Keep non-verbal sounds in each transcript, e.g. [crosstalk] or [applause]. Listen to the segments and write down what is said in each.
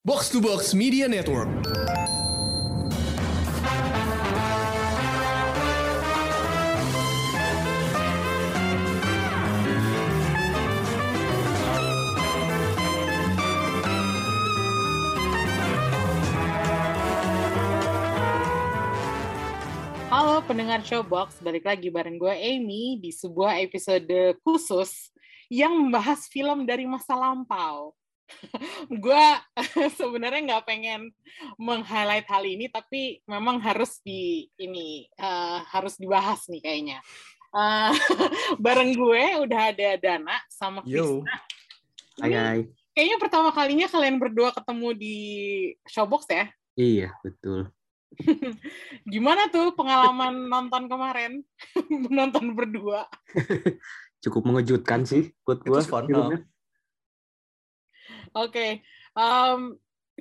Box to Box Media Network. Halo pendengar Showbox, balik lagi bareng gue Amy di sebuah episode khusus yang membahas film dari masa lampau. Gue [laughs] sebenarnya nggak pengen meng-highlight hal ini, tapi memang harus di ini uh, harus dibahas nih kayaknya. Uh, [laughs] bareng gue udah ada Dana sama Yo. Krisna. Hai, hai. Kayaknya pertama kalinya kalian berdua ketemu di Showbox ya? Iya, betul. [laughs] Gimana tuh pengalaman nonton kemarin? Menonton berdua. Cukup mengejutkan sih buat Itu Oke, em,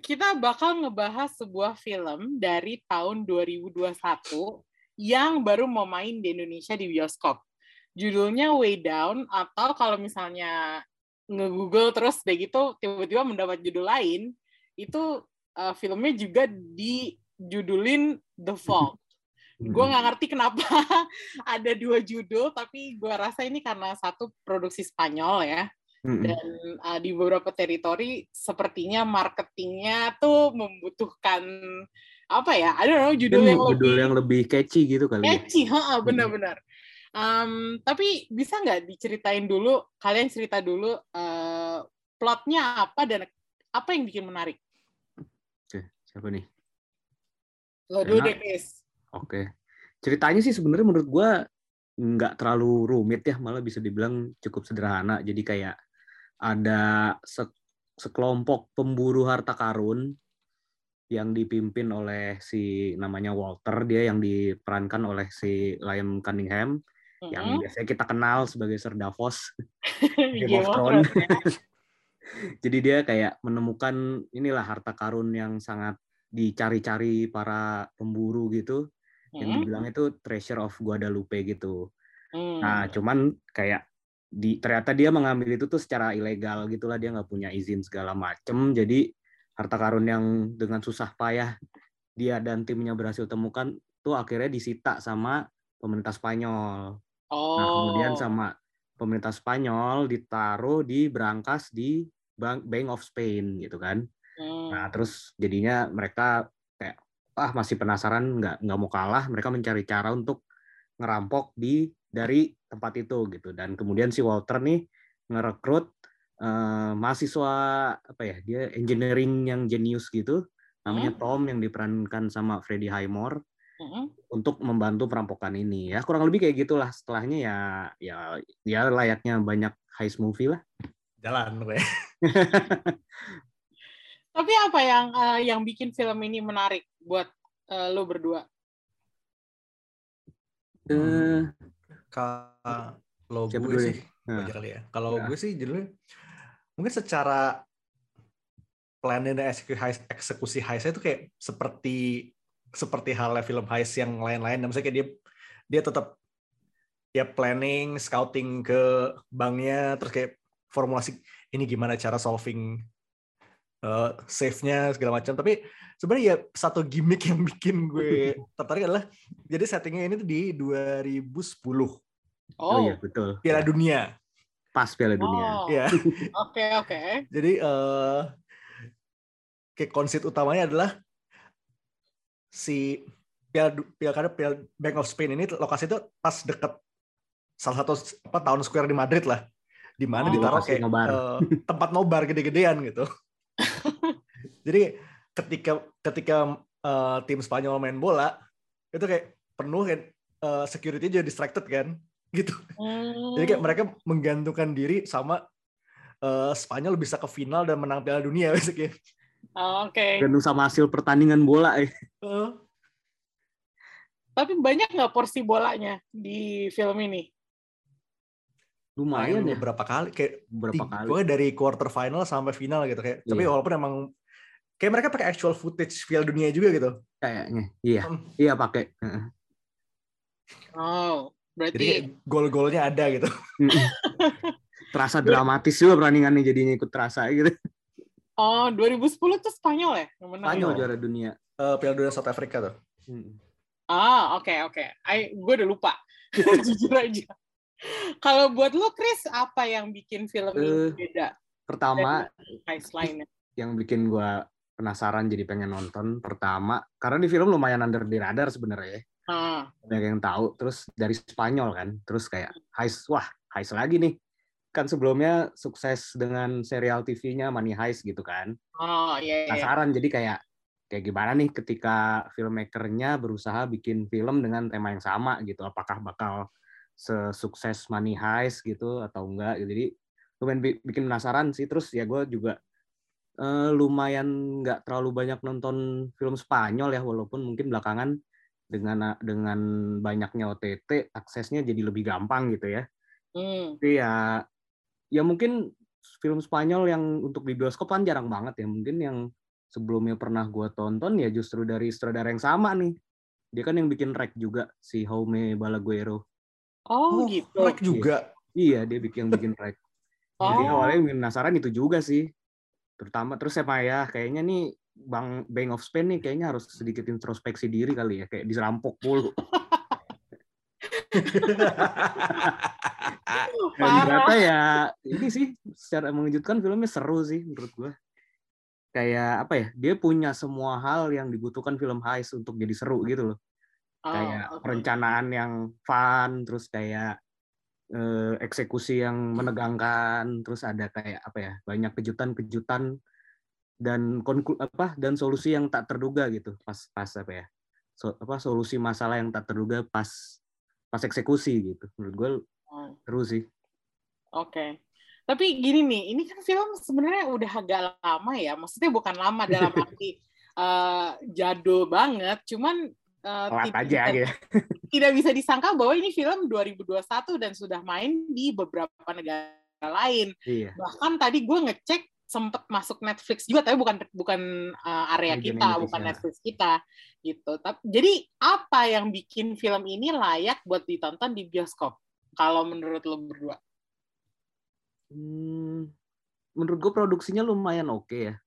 kita bakal ngebahas sebuah film dari tahun 2021 yang baru mau main di Indonesia di bioskop. Judulnya Way Down atau kalau misalnya nge-google terus deh gitu tiba-tiba mendapat judul lain, itu eh, filmnya juga dijudulin The Fog. Gue nggak ngerti kenapa [laughs] ada dua judul, tapi gue rasa ini karena satu produksi Spanyol ya, Dan uh, di beberapa teritori sepertinya marketingnya tuh membutuhkan apa ya? I don't know judul yang judul lebih yang lebih catchy gitu kali ya. catchy, heeh, benar-benar. Um, tapi bisa nggak diceritain dulu? Kalian cerita dulu uh, plotnya apa dan apa yang bikin menarik? Oke, siapa nih? Lo dulu deh, Chris. Oke. Ceritanya sih sebenarnya menurut gua nggak terlalu rumit ya, malah bisa dibilang cukup sederhana. Jadi kayak ada se- sekelompok pemburu harta karun yang dipimpin oleh si namanya Walter, dia yang diperankan oleh si Liam Cunningham, yang Mm-mm. biasanya kita kenal sebagai Sir Davos. [laughs] Game of Thrones. Ya. [laughs] Jadi dia kayak menemukan inilah harta karun yang sangat dicari-cari para pemburu gitu, yang Mm-mm. dibilang itu treasure of Guadalupe gitu. Hmm. Nah, cuman kayak di ternyata dia mengambil itu tuh secara ilegal gitulah, dia nggak punya izin segala macem. Jadi harta karun yang dengan susah payah dia dan timnya berhasil temukan tuh akhirnya disita sama pemerintah Spanyol. oh. Nah, kemudian sama pemerintah Spanyol ditaruh di berangkas di Bank Bank of Spain gitu kan. Hmm. Nah, terus jadinya mereka kayak ah masih penasaran nggak nggak mau kalah, mereka mencari cara untuk ngerampok di dari tempat itu gitu. Dan kemudian si Walter nih ngerekrut eh, mahasiswa apa ya, dia engineering yang jenius gitu, namanya Tom yang diperankan sama Freddie Highmore Mm-mm. untuk membantu perampokan ini ya kurang lebih kayak gitulah setelahnya ya ya ya layaknya banyak heist movie lah Jalan gue. [laughs] Tapi apa yang eh, yang bikin film ini menarik buat eh, lo berdua? Eh, Kalau gue dulu sih, nih? gue Nah. aja kali ya. Kalau Nah. gue sih judulnya mungkin secara planning dan eksekusi heist, eksekusi heistnya itu kayak seperti seperti halnya film heist yang lain-lain. Maksudnya kayak dia dia tetap ya planning, scouting ke banknya, terus kayak formulasi ini gimana cara solving uh, save-nya segala macam. Tapi sebenarnya ya satu gimmick yang bikin gue [laughs] tertarik adalah jadi settingnya ini tuh di 2010 oh, Oh, iya betul Piala Dunia. pas Piala Dunia Oh, [laughs] Ya. Oke, oke. Jadi eh kayak konsep utamanya adalah si Piala Du- Pilkada Piala Bank of Spain ini lokasi itu pas deket salah satu apa town square di Madrid lah. Di mana Oh. ditaruh kayak nobar. eh, tempat nobar gede-gedean gitu. Jadi ketika ketika eh, tim Spanyol main bola itu kayak penuh kan eh, security jadi distracted kan [laughs] gitu. Hmm. Jadi kayak mereka menggantungkan diri sama eh, Spanyol bisa ke final dan menang Piala Dunia [laughs] basically. Oh, Oke. gantung sama hasil pertandingan bola eh Eh, Tapi banyak nggak porsi bolanya di film ini? lumayan ya beberapa kali kayak beberapa tiga- kali pokoknya dari quarter final sampai final gitu kayak. Tapi Iya. walaupun emang kayak mereka pakai actual footage Piala Dunia juga gitu. kayaknya iya Hmm. iya pakai Heeh. Oh, Jadi berarti gol-golnya ada gitu. [laughs] terasa dramatis juga pertandingannya jadinya ikut terasa gitu Oh, 2010 tuh Spanyol ya? Yang menang Spanyol juara dunia. Eh, Piala Dunia South Africa tuh. Hmm. Ah, oke oke. I Gue udah lupa. [laughs] Jujur aja. Kalau buat lu, Chris, apa yang bikin film ini Eh, beda Pertama yang bikin gua penasaran jadi pengen nonton pertama. Karena di film lumayan under the radar sebenarnya ya. Ah, banyak yang tahu. Terus dari Spanyol kan. Terus kayak Heist. Wah Heist lagi nih. Kan sebelumnya sukses dengan serial TV-nya Money Heist gitu kan. Oh iya iya. penasaran. Jadi kayak kayak gimana nih ketika filmmakernya berusaha bikin film dengan tema yang sama gitu. Apakah bakal sesukses Money Heist gitu atau enggak gitu. jadi lumayan bi- bikin penasaran sih. Terus ya gue juga eh, lumayan nggak terlalu banyak nonton film Spanyol ya walaupun mungkin belakangan dengan dengan banyaknya OTT aksesnya jadi lebih gampang gitu ya Hmm. tapi ya ya mungkin film Spanyol yang untuk di bioskop kan jarang banget ya mungkin yang sebelumnya pernah gue tonton ya justru dari sutradara yang sama nih dia kan yang bikin Rek juga si Jaume Balaguero Oh, gitu. Mereka juga. iya dia bikin yang bikin Rek [laughs] jadi Oh. awalnya bikin penasaran itu juga sih terutama terus sama ya kayaknya nih Bang Bank of Spain nih kayaknya harus sedikit introspeksi diri kali ya kayak diserampok mulu [laughs] ternyata ya ini sih secara mengejutkan filmnya seru sih menurut gua. Kayak apa ya? Dia punya semua hal yang dibutuhkan film heist untuk jadi seru gitu loh. Oh, Kayak oke. perencanaan yang fun, terus kayak eh, eksekusi yang menegangkan, terus ada kayak apa ya? Banyak kejutan-kejutan dan konklu apa dan solusi yang tak terduga gitu pas pas apa ya? So, apa solusi masalah yang tak terduga pas pas eksekusi gitu. Menurut gue Oh, seru sih. Oke. Tapi gini nih, ini kan film sebenarnya udah agak lama ya. Maksudnya bukan lama dalam [laughs] arti eh, jadul banget, cuman eh, Telat tidak aja bisa- gitu. [laughs] tidak bisa disangka bahwa ini film 2021 dan sudah main di beberapa negara lain. Iya. Bahkan tadi gue ngecek sempet masuk Netflix juga, tapi bukan bukan uh, area kita, Indonesia. bukan Netflix kita gitu. Tapi jadi apa yang bikin film ini layak buat ditonton di bioskop? Kalau menurut lo berdua? Hmm, menurut gue produksinya lumayan oke ya.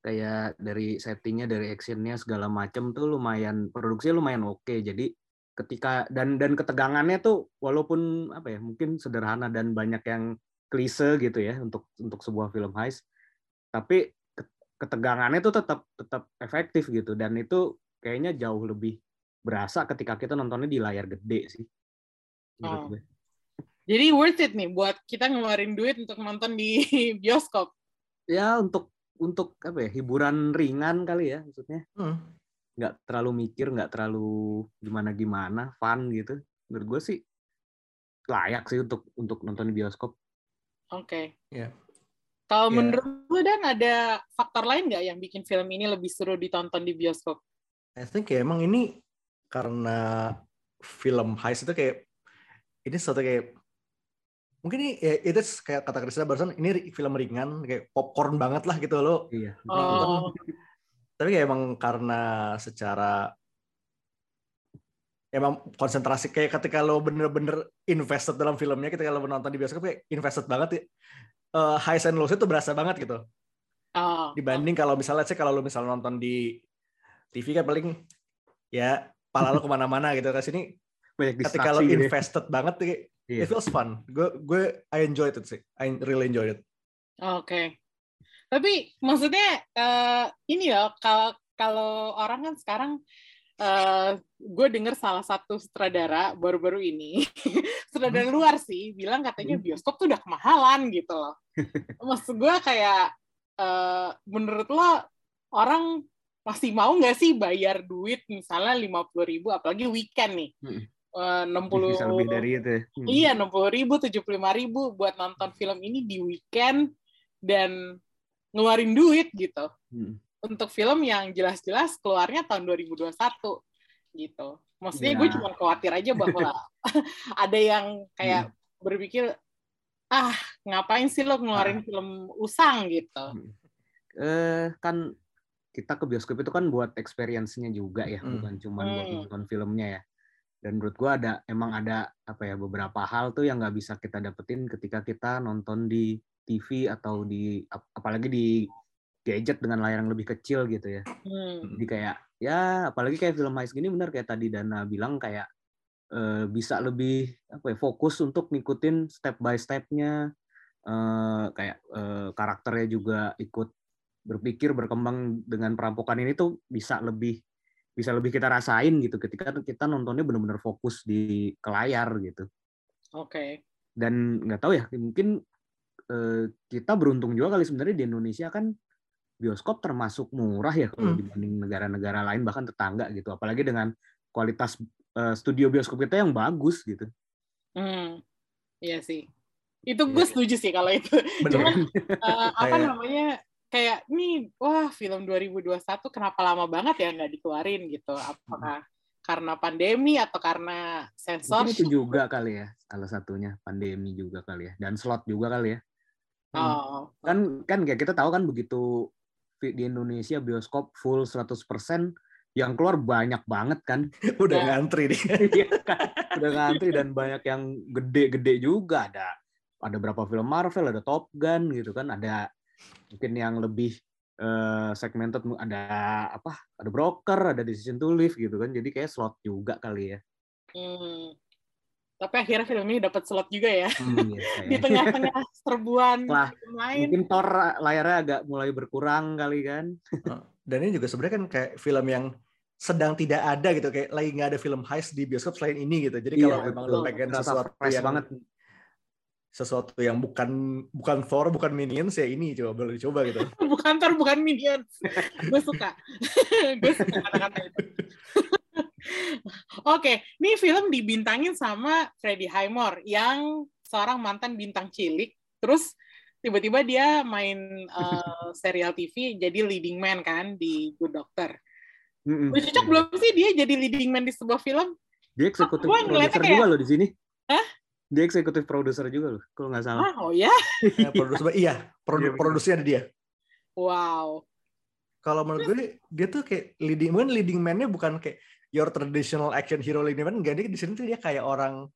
Kayak dari settingnya, dari actionnya segala macam tuh lumayan produksinya lumayan oke. Jadi ketika dan dan ketegangannya tuh walaupun apa ya mungkin sederhana dan banyak yang klise gitu ya untuk untuk sebuah film heist, tapi ke- ketegangannya tuh tetap tetap efektif gitu dan itu kayaknya jauh lebih berasa ketika kita nontonnya di layar gede sih. Oh. gue. Jadi worth it nih buat kita ngeluarin duit untuk nonton di [laughs] bioskop. Ya untuk untuk apa ya hiburan ringan kali ya maksudnya. Hmm. nggak terlalu mikir, nggak terlalu gimana gimana, fun gitu. Menurut gue sih layak sih untuk untuk nonton di bioskop. Oke. Iya. Kalau Iya. menurut lo dan ada faktor lain nggak yang bikin film ini lebih seru ditonton di bioskop? I think ya emang ini karena film heist itu kayak ini suatu kayak mungkin ini ya itu kayak kata Krisna barusan ini film ringan kayak popcorn banget lah gitu loh. Iya. Oh, Tapi kayak emang karena secara emang konsentrasi kayak ketika lo bener-bener invested dalam filmnya ketika lo menonton di bioskop kayak invested banget ya. Eh, highs and lows itu berasa banget gitu. oh, dibanding kalau misalnya sih kalau lu misalnya nonton di TV kan paling ya pala lu ke mana-mana gitu kan sini Banyak ketika lo gitu ya. invested banget tuh, kayak, Iya. it feels fun gue gue I enjoyed it sih I really enjoyed it Oke. Tapi maksudnya eh, ini ya kalau kalau orang kan sekarang eh gue dengar salah satu sutradara baru-baru ini [laughs] sutradara luar sih bilang katanya Hmm. bioskop tuh udah kemahalan gitu loh. [laughs] Maksud gue kayak eh menurut lo orang masih mau nggak sih bayar duit misalnya lima puluh ribu apalagi weekend nih Hmm. Enam puluh bisa lebih dari itu. ya. Hmm. Iya, enam puluh ribu, tujuh puluh lima ribu buat nonton film ini di weekend dan ngeluarin duit gitu Hmm. untuk film yang jelas-jelas keluarnya tahun 2021 gitu. Maksudnya Ya. gue cuma khawatir aja bahwa [laughs] ada yang kayak berpikir ah ngapain sih lo ngeluarin film usang gitu. Eh kan kita ke bioskop itu kan buat experience-nya juga ya, Hmm. bukan cuma buat Hmm. nonton filmnya ya. Dan menurut gua ada emang ada apa ya beberapa hal tuh yang nggak bisa kita dapetin ketika kita nonton di TV atau di ap- apalagi di gadget dengan layar yang lebih kecil gitu ya. Hmm. Jadi kayak ya apalagi kayak film heist gini benar kayak tadi Dana bilang kayak eh, bisa lebih apa ya fokus untuk ngikutin step by stepnya eh, kayak eh, karakternya juga ikut berpikir berkembang dengan perampokan ini tuh bisa lebih bisa lebih kita rasain gitu ketika kita nontonnya benar-benar fokus di ke layar gitu Oke. dan nggak tahu ya mungkin eh, kita beruntung juga kali sebenarnya di Indonesia kan bioskop termasuk murah ya kalau Hmm. dibanding negara-negara lain bahkan tetangga gitu apalagi dengan kualitas eh, studio bioskop kita yang bagus gitu Hmm. Iya sih. Itu Iya, gue setuju sih kalau itu. Bener. Cuma eh, apa namanya kayak nih wah film 2021 kenapa lama banget ya nggak dikeluarin? Gitu. Apakah karena pandemi atau karena sensor? Mungkin itu juga kali ya salah satunya. Pandemi juga kali ya. Dan slot juga kali ya. Oh. Kan kan kayak kita tahu kan begitu di Indonesia bioskop full 100% yang keluar banyak banget kan. [laughs] Udah Ya. ngantri nih. [laughs] Iya kan? udah ngantri dan banyak yang gede-gede juga. Ada ada berapa film Marvel ada Top Gun gitu kan. Ada mungkin yang lebih eh, segmented ada apa? Ada broker ada decision to live gitu kan. Jadi kayak slot juga kali ya. Hmm. tapi akhirnya film ini dapat slot juga ya. Hmm, iya, [laughs] di tengah-tengah serbuan Wah, film lain mungkin Thor layarnya agak mulai berkurang kali kan. Dan ini juga sebenarnya kan kayak film yang sedang tidak ada gitu. Kayak lagi nggak ada film heist di bioskop selain ini gitu. Jadi kalau Iya, memang betul. lo pengen sesuatu yang banget sesuatu yang bukan bukan Thor, bukan Minions ya ini coba boleh dicoba gitu. [laughs] bukan Thor bukan Minions gue suka [laughs] gue suka kata-kata itu [laughs] Oke, ini film dibintangin sama Freddie Highmore yang seorang mantan bintang cilik. Terus tiba-tiba dia main eh, serial TV jadi leading man kan di Good Doctor. Mm-mm. Udah cocok belum sih dia jadi leading man di sebuah film? Dia eksekutif Gua ngeliatnya produser kayak- juga loh di sini. Hah? Dia eksekutif produser juga loh, kalau nggak salah. Ah, oh ya? Ya, produser [laughs] iya, produ Iya, ada dia. Wow. Kalau menurut gue dia tuh kayak leading man leading man-nya bukan kayak your traditional action hero leading man enggak dia di sini tuh dia kayak orang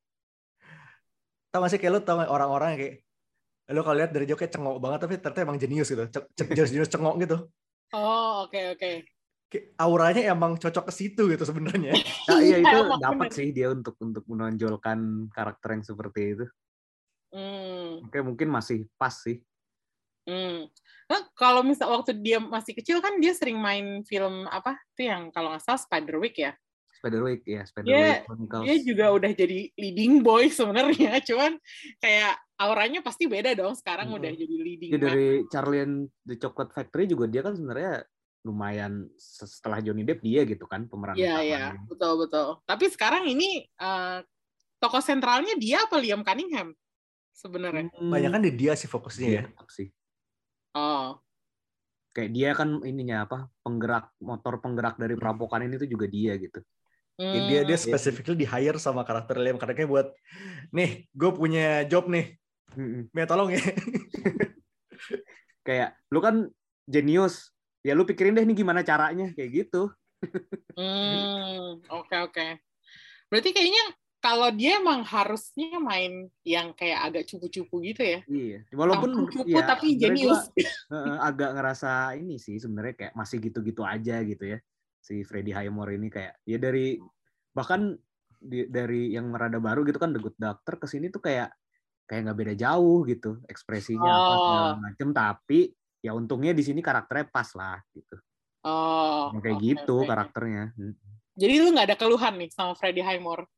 tau gak sih kayak lo tau gak orang-orang kayak lo kalau lihat dari jauh kayak cengok banget tapi ternyata emang jenius gitu jenius [laughs] jenius cengok gitu Oh, oke oke. kayak auranya emang cocok ke situ gitu sebenarnya [laughs] Nah, iya itu dapat sih dia untuk untuk menonjolkan karakter yang seperti itu. Hmm, Oke, mungkin masih pas sih. hmm. Nah, kalau misal waktu dia masih kecil kan dia sering main film apa? Itu yang kalau nggak salah Spiderwick ya. Spiderwick ya, Dia- Spiderwick Chronicles. dia juga udah jadi leading boy sebenarnya [laughs] cuman kayak auranya pasti beda dong sekarang Mm-mm. udah jadi leading Dia dari Charlie and the Chocolate Factory juga dia kan sebenarnya lumayan setelah Johnny Depp dia gitu kan pemeran Iya iya. Betul betul. Tapi sekarang ini eh, tokoh sentralnya dia apa Liam Cunningham sebenarnya? Hmm, banyak kan di dia sih fokusnya iya, ya. Sih. oh. Kayak dia kan ininya apa penggerak motor penggerak dari perampokan ini tuh juga dia gitu. Ya, dia dia hmm, specifically di hire sama karakter Liam karena kayak buat nih gue punya job nih. Mia tolong ya. Kayak lu kan jenius, ya lu pikirin deh nih gimana caranya kayak gitu. hmm, oke oke berarti kayaknya kalau dia emang harusnya main yang kayak agak cupu-cupu gitu ya Iya, walaupun cupu ya, tapi jenius [laughs] gua, agak ngerasa ini sih sebenarnya kayak masih gitu-gitu aja gitu ya si Freddie Highmore ini kayak ya dari bahkan di- dari yang merada baru gitu kan The Good Doctor ke sini tuh kayak kayak nggak beda jauh gitu ekspresinya apa Oh. segala macem tapi ya untungnya di sini karakternya pas lah gitu oh kayak oke, gitu oke. karakternya Hmm. jadi lu nggak ada keluhan nih sama Freddie Highmore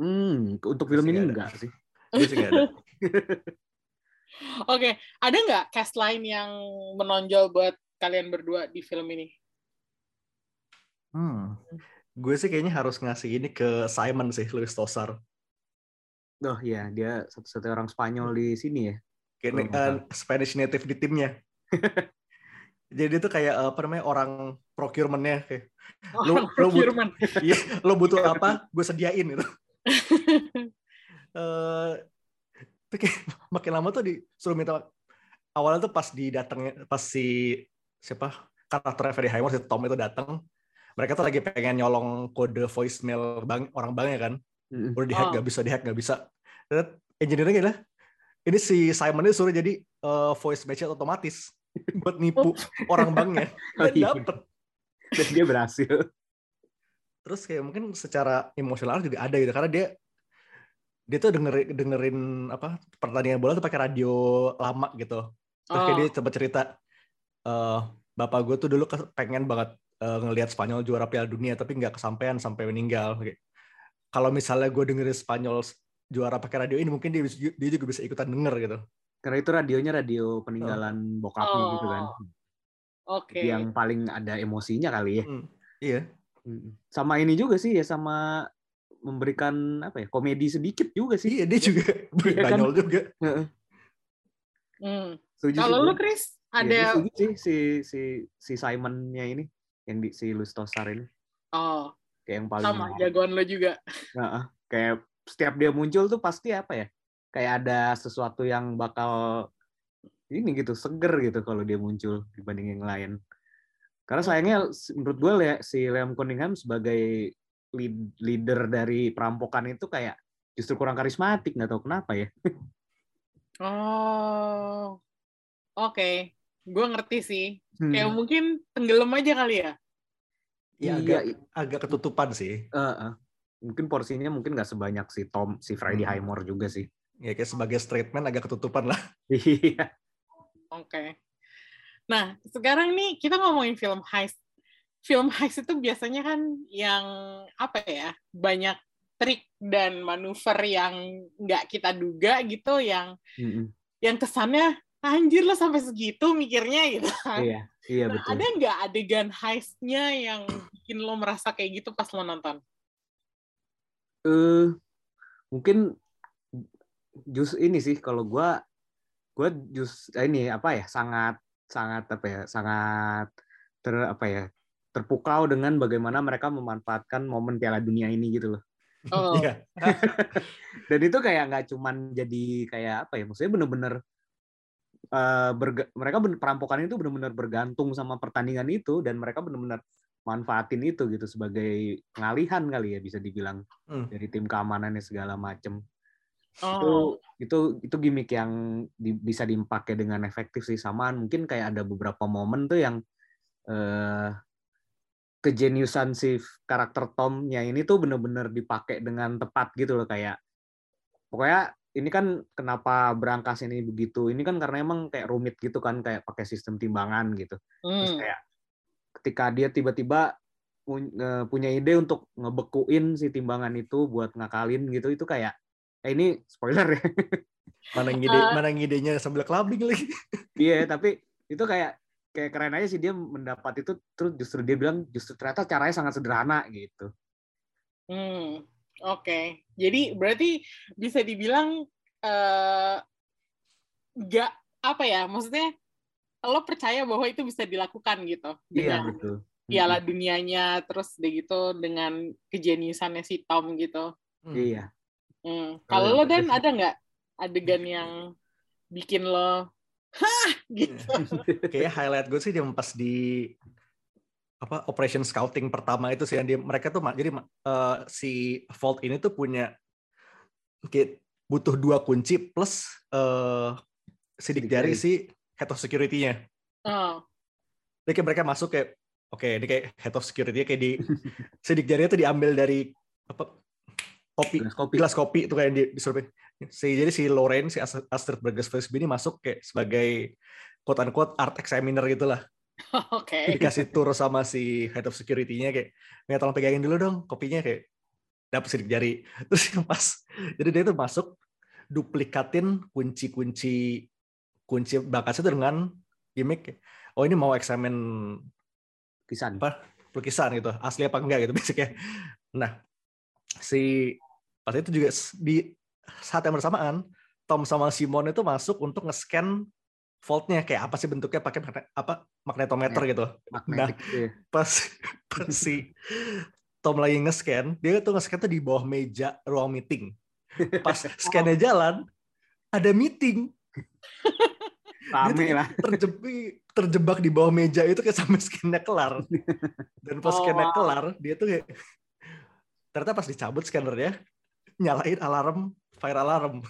hmm untuk film Masih ini enggak sih sih nggak ada. [laughs] Oke, ada nggak cast lain yang menonjol buat kalian berdua di film ini? Hmm. Gue sih kayaknya harus ngasih ini ke Simon sih, Luis Tosar. oh iya dia satu-satunya orang Spanyol di sini ya Kayak Oh, eh, Spanish native di timnya. [laughs] Jadi itu kayak apa namanya orang procurement-nya kayak Lu- Orang lu but- procurement. [laughs] iya lo butuh apa gue sediain gitu. [laughs] Eh kayak makin lama tuh disuruh minta awalnya tuh pas didatengnya pas si siapa karakter Freddie Highmore si Tom itu datang mereka tuh lagi pengen nyolong kode voicemail bang orang banknya kan udah dihack Oh. nggak bisa dihack nggak bisa terus engineer-nya gila ini si Simon ini suruh jadi eh, voice match otomatis [laughs] buat nipu orang banknya [laughs] Oh, dan iya. dapet Dan dia berhasil. terus kayak mungkin secara emosional juga ada gitu karena dia dia tuh dengerin dengerin apa pertandingan bola tuh pakai radio lama gitu terus kayak Oh. dia coba cerita eh bapak gue tuh dulu pengen banget eh, ngelihat Spanyol juara Piala Dunia tapi nggak kesampaian sampai meninggal Kayak, kalau misalnya gue dengerin Spanyol juara pakai radio ini mungkin dia dia juga bisa ikutan denger gitu Karena itu radionya radio peninggalan bokapnya Oh. gitu kan. Oke. Yang paling ada emosinya kali ya. Hmm, iya Mm. Sama ini juga sih ya sama memberikan apa ya komedi sedikit juga sih. iya dia juga Iya [laughs] kan? Banyol juga Hmm. Kalau sih lu. Chris Iya, ada setuju sih si si si Simonnya ini yang di si Luis Tosar ini oh kayak yang paling sama jagoan lo juga. Heeh. kayak setiap dia muncul tuh pasti apa ya kayak ada sesuatu yang bakal ini gitu seger gitu kalau dia muncul dibanding yang lain karena sayangnya menurut gue si Liam Cunningham sebagai lead- leader dari perampokan itu kayak justru kurang karismatik nggak tahu kenapa ya Oh. Oke. Gue ngerti sih. Hmm. Kayak mungkin tenggelam aja kali ya. Iya, Iya, agak agak ketutupan sih Heeh. mungkin porsinya mungkin nggak sebanyak si Tom si Freddie Hmm. Highmore juga sih ya kayak sebagai straight man agak ketutupan lah [laughs] iya Oke. Nah, sekarang nih kita ngomongin film heist. Film heist itu biasanya kan yang apa ya? Banyak trik dan manuver yang nggak kita duga gitu yang Mm-mm. yang kesannya anjir lo sampai segitu mikirnya gitu. iya iya Nah, betul ada nggak adegan heistnya yang bikin lo merasa kayak gitu pas lo nonton? eh mungkin jus ini sih kalau gua gua jus eh, ini apa ya sangat sangat apa ya sangat ter apa ya terpukau dengan bagaimana mereka memanfaatkan momen Piala Dunia ini gitu loh Oh, Iya. [laughs] dan itu kayak nggak cuman jadi kayak apa ya maksudnya bener-bener eh, berga- mereka bener, perampokan itu bener-bener bergantung sama pertandingan itu dan mereka bener-bener manfaatin itu gitu sebagai pengalihan kali ya bisa dibilang Hmm. dari tim keamanannya segala macem oh, itu itu gimmick yang di- bisa dipakai dengan efektif sih samaan mungkin kayak ada beberapa momen tuh yang eh kejeniusan si karakter Tomnya ini tuh bener-bener dipakai dengan tepat gitu loh kayak pokoknya ini kan kenapa berangkas ini begitu? Ini kan karena emang kayak rumit gitu kan kayak pakai sistem timbangan gitu. Terus hmm. kayak ketika dia tiba-tiba eh, punya ide untuk ngebekuin si timbangan itu buat ngakalin gitu itu kayak eh ini spoiler ya Mana ngide Eh. mana ngidenya sambil clubbing lagi. iya tapi itu kayak kayak keren aja sih dia mendapat itu terus justru dia bilang justru ternyata caranya sangat sederhana gitu Hmm, oke. Jadi berarti bisa dibilang eh, nggak apa ya? Maksudnya lo percaya bahwa itu bisa dilakukan gitu iya dengan betul piala dunianya, terus udah gitu dengan kejeniusannya si Tom gitu. Hmm. iya Hmm. Kalau Kalau lo yang dan ada nggak adegan yang bikin lo hah! gitu? [laughs] Kayaknya highlight gue sih dia pas di apa operation scouting pertama itu sih yang dia mereka tuh jadi eh, si Vault ini tuh punya kayak butuh dua kunci plus eh sidik jari si head of security-nya. Oh, Jadi kayak mereka masuk kayak oke ini kayak head of security kayak di [laughs] sidik jarinya tuh diambil dari apa kopi. Gelas kopi. Gelas kopi itu kayak di, disuruh si jadi si Lorraine si Ast- Astrid Burgess Frisbee ini masuk kayak sebagai quote unquote art examiner gitulah [laughs] oke. dikasih tour sama si head of security-nya kayak nggak tolong pegangin dulu dong kopinya kayak dapet sidik jari. [laughs] Terus yang pas jadi dia tuh masuk duplikatin kunci-kunci kunci bakasnya dengan gimmick kayak, oh ini mau eksamen kisan apa lukisan gitu asli apa enggak gitu [laughs] basicnya. Nah si pas itu juga di saat yang bersamaan Tom sama Simon itu masuk untuk nge-scan voltnya kayak apa sih bentuknya pakai magne- apa magnetometer gitu. Magnetik gitu ya. pas [laughs] pas si Tom lagi nge-scan dia tuh nge-scan tuh di bawah meja ruang meeting. Pas [laughs] scannya jalan ada meeting. [laughs] Rame lah. terjebak terjebak di bawah meja itu kayak sampai scannya kelar. Dan pas Oh, scannya wow. kelar dia tuh kayak ternyata pas dicabut scannernya nyalain alarm fire alarm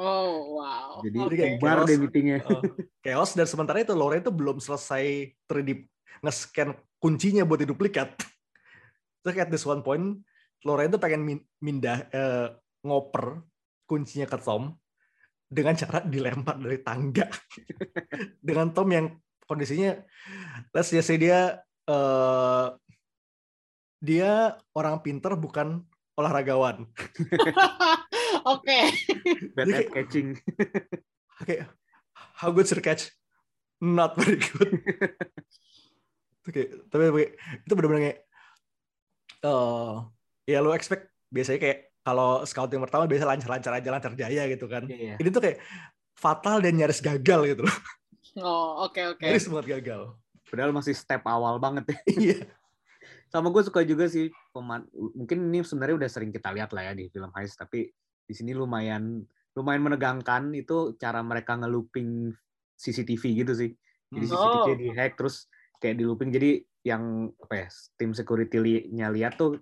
Oh, wow. Jadi bubar chaos. deh meetingnya. [laughs] Oh, chaos dan sementara itu Lore itu belum selesai 3D nge-scan kuncinya buat diduplikat. Terus [laughs] at this one point Lore itu pengen min- mindah eh, ngoper kuncinya ke Tom dengan cara dilempar dari tangga. [laughs] dengan Tom yang kondisinya let's just say dia eh, dia orang pinter bukan olahragawan. [laughs] Oke. Bad at catching. [laughs] Oke, how good your catch? Not very good. [laughs] Oke, tapi tapi itu benar-benar kayak, eh ya lo expect biasanya kayak kalau scouting pertama biasa lancar-lancar aja, lancar jaya gitu kan. Iya. Ini tuh kayak fatal dan nyaris gagal gitu loh. Oh, oke oke. Nyaris banget gagal. Padahal masih step awal banget ya. Iya. Sama gue suka juga sih peman mungkin ini sebenarnya udah sering kita lihat lah ya di film heist tapi di sini lumayan lumayan menegangkan itu cara mereka nge-looping CCTV gitu sih. Jadi Hmm. CCTV Oh. di hack terus kayak di looping jadi yang apa ya tim security-nya lihat tuh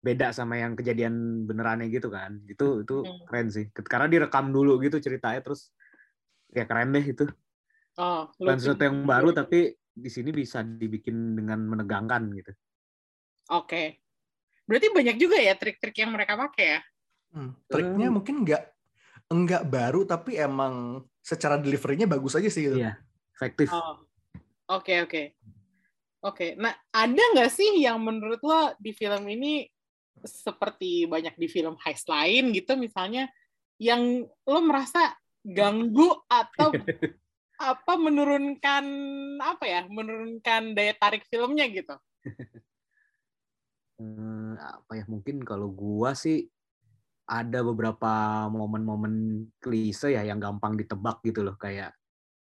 beda sama yang kejadian benerannya gitu kan. Itu itu Hmm. keren sih. Karena direkam dulu gitu ceritanya terus ya keren deh itu. Oh, Bukan sesuatu yang baru tapi di sini bisa dibikin dengan menegangkan gitu. Oke. Berarti banyak juga ya trik-trik yang mereka pakai ya? Hmm. Triknya Hmm. mungkin nggak enggak baru tapi emang secara deliverynya bagus aja sih gitu. Iya, efektif. Oh. Oke, oke. Oke. Nah, ada nggak sih yang menurut lo di film ini seperti banyak di film heist lain gitu misalnya yang lo merasa ganggu atau [laughs] apa menurunkan apa ya menurunkan daya tarik filmnya gitu [laughs] Hmm, apa ya mungkin kalau gua sih ada beberapa momen-momen klise ya yang gampang ditebak gitu loh kayak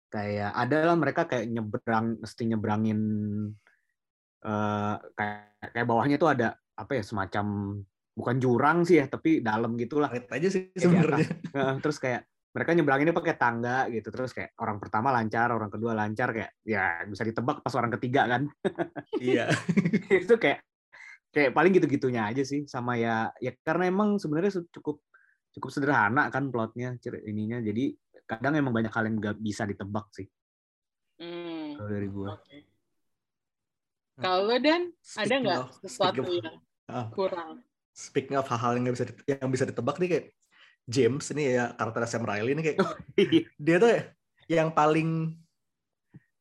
kayak ada lah mereka kayak nyebrang mesti nyebrangin eh kayak kayak bawahnya tuh ada apa ya semacam bukan jurang sih ya tapi dalam gitulah Karet aja sih sebenarnya. Terus kayak mereka nyebranginnya pakai tangga gitu terus kayak orang pertama lancar orang kedua lancar kayak ya bisa ditebak pas orang ketiga kan Iya. [laughs] itu kayak kayak paling gitu-gitunya aja sih sama ya ya karena emang sebenarnya cukup cukup sederhana kan plotnya ininya jadi kadang emang banyak hal yang nggak bisa ditebak sih hmm. kalau dari gua oke kalau dan ada Speaking nggak of- sesuatu of- yang Ah. kurang Speaking of hal-hal yang nggak bisa yang bisa ditebak nih kayak James ini ya karakter Sam Riley ini kayak dia tuh yang paling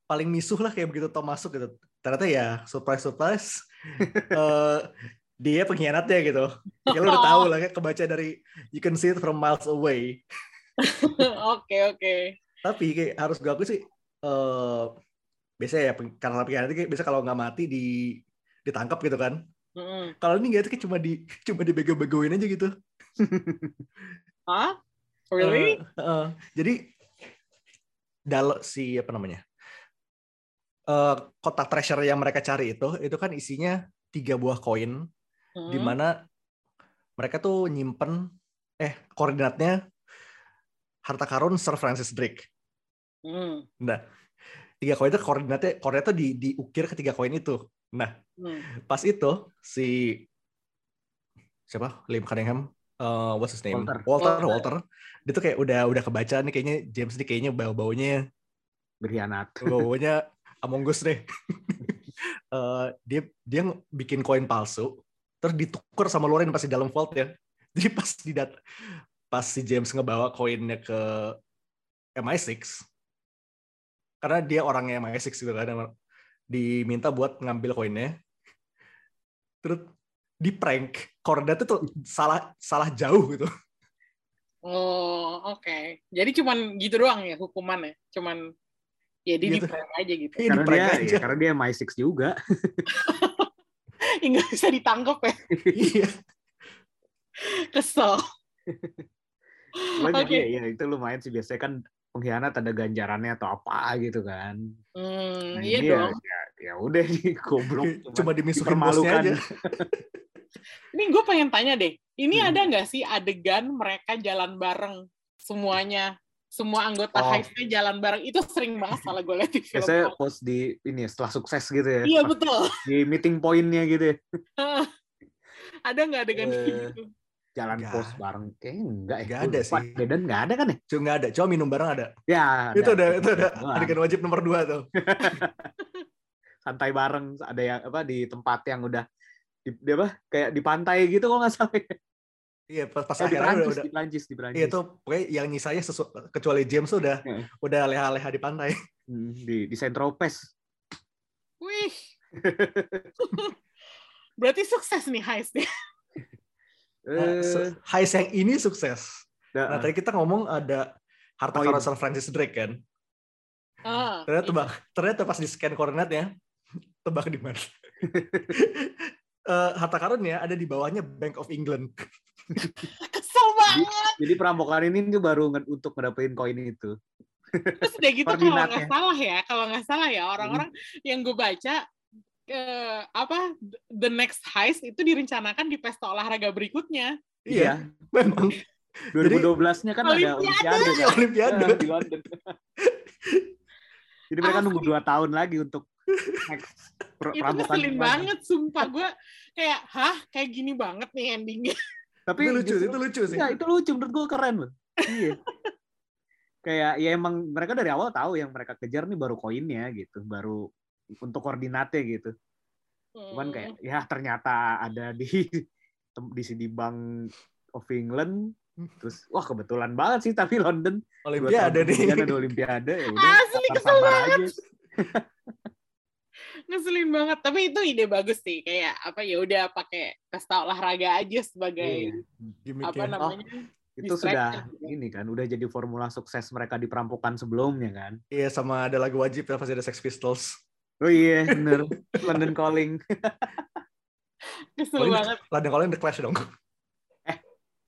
paling misuh lah kayak begitu Tom masuk gitu. Ternyata ya surprise surprise eh, dia pengkhianatnya gitu. [laughs] Ya lo udah tahu lah kayak kebaca dari you can see it from miles away. [laughs] oke oke Tapi kayak harus gue akui sih eh biasanya ya karena pengkhianat itu biasa kalau nggak mati di ditangkap gitu kan. Mm-mm. Kalau ini nggak cuma di [laughs] cuma dibego-begoin aja gitu. Hah? Really? Eh, eh, jadi dalam si apa namanya eh, kotak treasure yang mereka cari itu itu kan isinya tiga buah koin Hmm. di mana mereka tuh nyimpen eh koordinatnya harta karun Sir Francis Drake. Hmm. Nah tiga koin itu koordinatnya koordinatnya di diukir ke tiga koin itu. Nah Hmm. pas itu si siapa Liam Cunningham eh, what's his name Walter. Walter Walter. Walter dia tuh kayak udah udah kebaca nih kayaknya James nih kayaknya bau baunya berkhianat bau baunya Among Us deh [laughs] Eh, dia dia bikin koin palsu terus ditukar sama Loren pas di dalam vault ya [laughs] jadi pas di dat pas si James ngebawa koinnya ke MI6 karena dia orangnya MI6 gitu kan diminta buat ngambil koinnya terus di prank koordinatnya tuh salah salah jauh gitu Oh, oke. Jadi cuman gitu doang ya hukumannya. Cuman ya dia Gitu. di prank aja gitu. Iya, karena dia aja. ya, karena dia MI6 juga [laughs] Nggak bisa ditangkap ya. iya Kesel. Oke. ya, ya itu lumayan sih biasanya kan pengkhianat ada ganjarannya atau apa gitu kan Hmm, Nah, iya ini dong. ya, ya, ya udah nih [laughs] goblok [laughs] cuma dimisuhin bosnya dipermalukan. aja Ini gue pengen tanya deh. Ini Hmm. ada nggak sih adegan mereka jalan bareng semuanya? Semua anggota Oh. heistnya jalan bareng. Itu sering banget salah gue lihat di film. biasanya post di ini setelah sukses gitu ya Iya betul. di meeting pointnya gitu ya [laughs] ada nggak adegan kayak Eh, gitu? jalan Nggak. pos bareng kayaknya enggak ya Nggak Gua ada lupa. sih. Medan nggak ada kan ya Cuma nggak ada, cuma minum bareng ada. ya Itu ada, itu ada adegan wajib nomor dua tuh. [laughs] santai bareng ada yang apa di tempat yang udah di, di apa kayak di pantai gitu kok nggak salah ya. Iya, pas, pas Eh, di akhirnya udah, Prancis, udah di Prancis di Prancis Iya tuh, pokoknya yang nyisanya sesu, kecuali James tuh udah leha-leha di pantai. [laughs] Hmm, di di Saint Tropez Wih. [laughs] Berarti sukses nih heistnya. [laughs] Nah, Eh, se- heist yang ini sukses. Nah, nah, tadi kita ngomong ada harta Koin. karun Sir Francis Drake kan. Ah, Ternyata tebak, ternyata pas di scan koordinatnya, tebak di mana? Eh, harta karunnya ada di bawahnya Bank of England. Kesel banget. jadi perampokan ini tuh baru nge- untuk ngedapetin koin itu Terus udah gitu kalau nggak salah ya, kalau nggak salah ya orang-orang yang gue baca eh, apa the next heist itu direncanakan di pesta olahraga berikutnya. Iya, memang 2012-nya kan ada Olimpiade. Olimpiade Iya, kan? [laughs] Olimpiade. Di London. Jadi mereka Asli. nunggu dua tahun lagi untuk next Itu perampokan ngeselin banget, sumpah gue kayak hah kayak gini banget nih endingnya. Tapi itu lucu, justru- itu lucu sih. Iya, itu lucu menurut gue keren loh. Iya. Kayak ya emang mereka dari awal tahu yang mereka kejar nih baru koinnya gitu, baru untuk koordinatnya gitu. Cuman Hmm. kayak ya ternyata ada di di sini Bank of England terus wah kebetulan banget sih tapi London Olimpiade ada Olimpiade ya udah Asli, kesel aja. Ngeselin banget tapi itu ide bagus sih kayak apa ya udah pakai pesta olahraga aja sebagai. Gimmicknya. apa namanya Itu Distraction sudah gitu. ini kan udah jadi formula sukses mereka di perampokan sebelumnya kan. Iya, sama ada lagu wajib ya pasti ada Sex Pistols. Oh iya bener London Calling. kesel Calling, banget London Calling The Clash dong.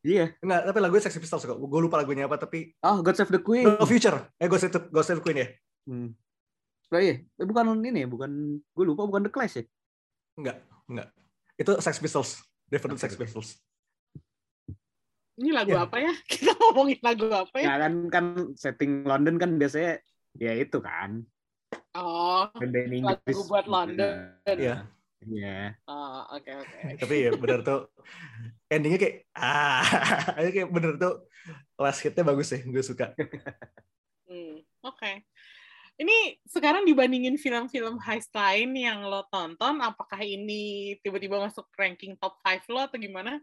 Iya. Enggak, tapi lagunya Sex Pistols kok. Gue lupa lagunya apa, tapi Oh God Save the Queen. No Future. Eh, Ghost Save, Ghost Save the Queen ya? Hmm. Oh iya, Eh, bukan ini ya, bukan gue lupa bukan The Clash ya. Enggak, enggak. Itu Sex Pistols. Definitely Oke, Sex. Pistols. ini lagu Ya. apa ya [laughs] kita ngomongin lagu apa ya Ya kan kan setting London kan biasanya ya itu kan. oh Lagu buat London. Iya. Iya. oh, oke oke tapi ya bener tuh endingnya kayak ah [laughs] kayak bener tuh last hitnya bagus sih gue suka Hmm, oke ini sekarang dibandingin film-film heist lain yang lo tonton apakah ini tiba-tiba masuk ranking top 5 lo atau gimana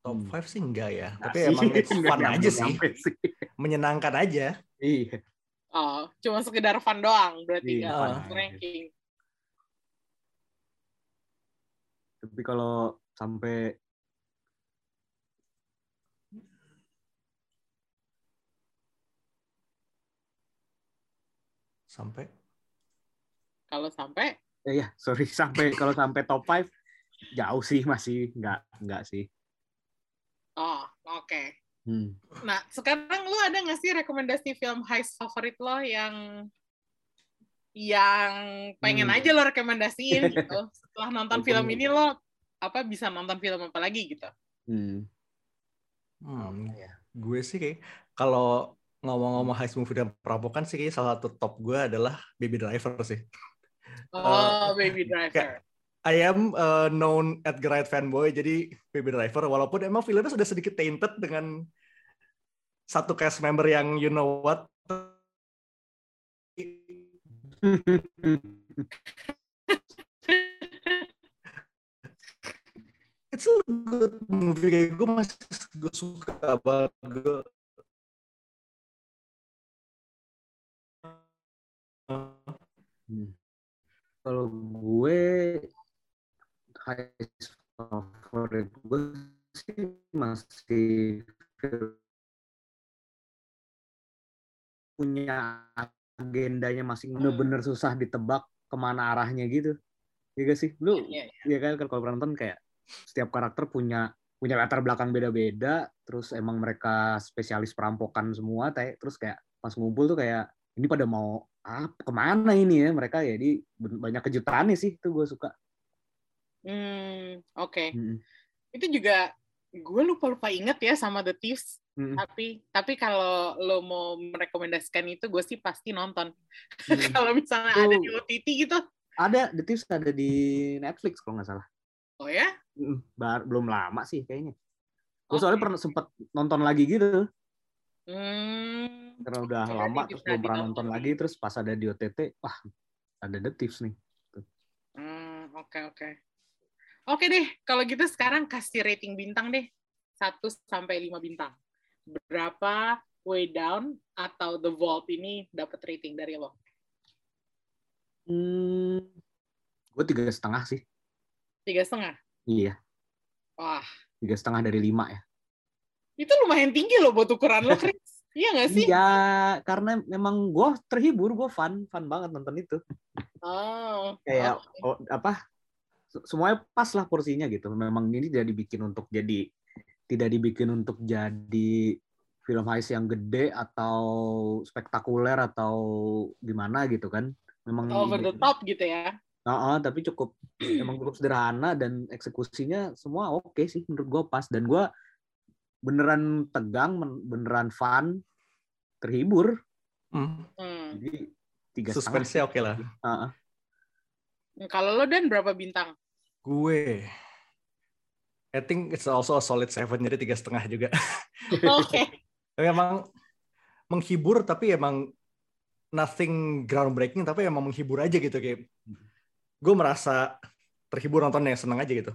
top Hmm. 5 sih enggak ya Nggak tapi sih, emang it's [laughs] fun aja sih sih. menyenangkan aja Iya. oh cuma sekedar fun doang berarti Iya, nggak fun masuk aja. ranking Tapi kalau sampai sampai kalau sampai eh, ya sorry [laughs] sampai kalau sampai top 5 jauh sih masih nggak nggak sih. oh oke Hmm. Nah, sekarang lu ada nggak sih rekomendasi film heist favorit lo yang yang pengen Hmm. aja lo rekomendasiin [laughs] gitu? Setelah nonton film ini lo apa bisa nonton film apa lagi gitu? Hmm. hmm, ya? gue sih kayak kalau ngomong-ngomong heist movie dan perampokan sih salah satu top gue adalah Baby Driver sih Oh, Baby Driver. I am uh, known Edgar Wright fanboy, jadi Baby Driver, walaupun emang filmnya sudah sedikit tainted dengan satu cast member yang you know what. [laughs] It's a good movie, gue masih gue suka banget. Gue, Hmm. Kalau gue highest favorit gue sih masih punya agendanya masing bener-bener susah ditebak ke mana arahnya gitu. Iya gak sih? Lu Iya, ya kan kalau pernah nonton kayak setiap karakter punya punya latar belakang beda-beda, terus emang mereka spesialis perampokan semua, teh terus kayak pas ngumpul tuh kayak ini pada mau apa ke mana ini ya mereka ya di banyak kejutannya sih itu gue suka. Hmm, oke. Mm-mm. Itu juga gue lupa lupa inget ya sama The Thieves. Mm-mm. Tapi tapi kalau lo mau merekomendasikan itu, gue sih pasti nonton. Mm. [laughs] kalau misalnya ada di. OTT gitu, Ada The Thieves ada di Netflix kalau nggak salah. oh ya? Mm, bar- belum lama sih kayaknya. Gue soalnya pernah sempet nonton lagi gitu. Hmm. Karena udah Oke, lama terus belum pernah nonton lagi. Terus pas ada di OTT, wah ada the tips nih. Hmm, oke oke. Oke deh, kalau gitu sekarang kasih rating bintang deh. 1 sampai 5 bintang. Berapa Way Down atau The Vault ini dapat rating dari lo? Hmm, gue tiga setengah sih. Tiga setengah. Iya, Wah, tiga setengah dari lima ya. Itu lumayan tinggi loh buat ukuran lo, Chris. [laughs] Iya nggak sih? Iya, karena memang gue terhibur, gue fun, fun banget nonton itu. Oh, Kayak oke. oh, apa? se- Semuanya pas lah porsinya gitu. Memang ini tidak dibikin untuk jadi tidak dibikin untuk jadi film heist yang gede atau spektakuler atau gimana gitu kan. Memang over the top gitu ya. Heeh, tapi cukup emang cukup sederhana dan eksekusinya semua oke sih menurut gue pas dan gue beneran tegang, beneran fun, terhibur. Hmm. Hmm. Jadi tiga Suspense-nya oke lah. Heeh. Kalau lo dan berapa bintang? Gue, I think it's also a solid seven, jadi tiga setengah juga. [laughs] Oke. Tapi emang menghibur, tapi emang nothing groundbreaking, tapi emang menghibur aja gitu kayak. Gue merasa terhibur nontonnya, seneng aja gitu.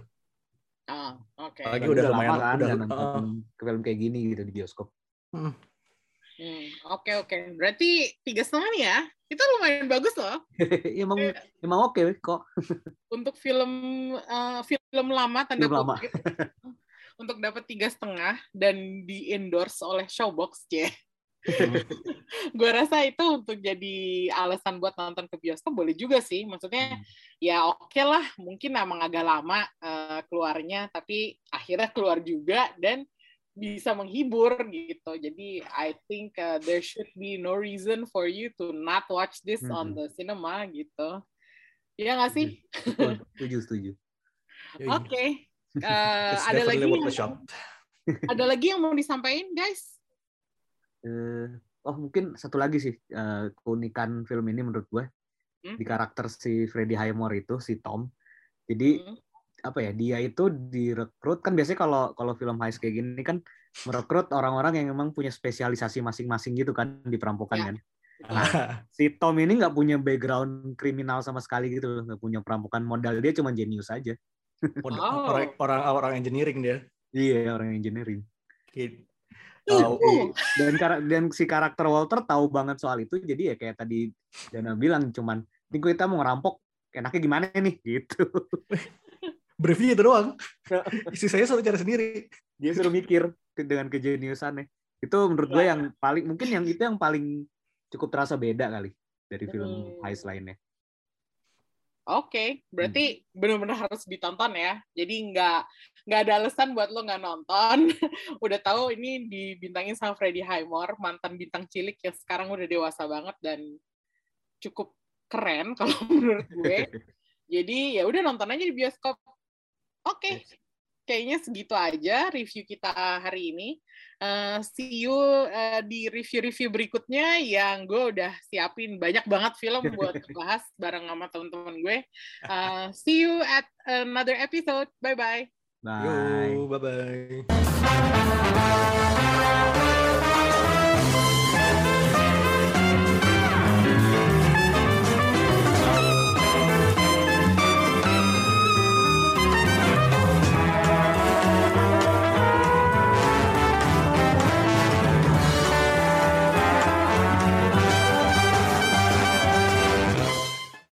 Ah, oke. Apalagi Dan udah lama lumayan, kan udah, nggak nonton film kayak gini gitu di bioskop. Hmm, Oke oke. Berarti tiga setengah nih ya? Itu lumayan bagus loh. [laughs] emang Iya. emang oke kok. [laughs] untuk film eh, film lama tanda Film lama. kutip untuk dapat tiga setengah dan di endorse oleh Showbox ya. [laughs] gue rasa itu untuk jadi alasan buat nonton ke bioskop boleh juga sih. Maksudnya Hmm. ya oke lah, mungkin emang agak lama eh, keluarnya, tapi akhirnya keluar juga dan bisa menghibur gitu. Jadi I think uh, there should be no reason for you to not watch this on Mhm. the cinema gitu. Iya nggak sih? Setuju setuju. [laughs] Oke. Eh, ada lagi yang, ada lagi yang mau disampaikan guys? Eh, oh mungkin satu lagi sih eh, keunikan film ini menurut gue Hmm? di karakter si Freddie Highmore itu si Tom. Jadi Hmm. apa ya dia itu direkrut kan biasanya kalau kalau film heist kayak gini kan merekrut orang-orang yang memang punya spesialisasi masing-masing gitu kan di perampokan Ya. kan. Si Tom ini nggak punya background kriminal sama sekali gitu loh, nggak punya perampokan modal dia cuma jenius aja. Oh. orang, orang orang engineering dia. Iya orang engineering. Kayak- Uh, Tahu. Dan kar- dan si karakter Walter tahu banget soal itu jadi ya kayak tadi Dana bilang cuman ini kita mau ngerampok enaknya gimana nih [laughs] gitu. briefnya itu doang. [laughs] Isi saya suruh cari sendiri. Dia suruh mikir dengan kejeniusannya. Itu menurut gue yang paling mungkin yang itu yang paling cukup terasa beda kali dari film Hmm. heist lainnya. Oke, berarti benar-benar harus ditonton ya. Jadi nggak nggak ada alasan buat lo nggak nonton. [laughs] udah tahu ini dibintangin sama Freddie Highmore, mantan bintang cilik yang sekarang udah dewasa banget dan cukup keren kalau [laughs] menurut gue. Jadi ya udah nonton aja di bioskop. Oke, kayaknya segitu aja review kita hari ini. Eh, see you eh, di review-review berikutnya yang gue udah siapin banyak banget film buat [laughs] bahas bareng sama teman-teman gue. Eh, see you at another episode. Bye bye. Bye. Yo, bye bye.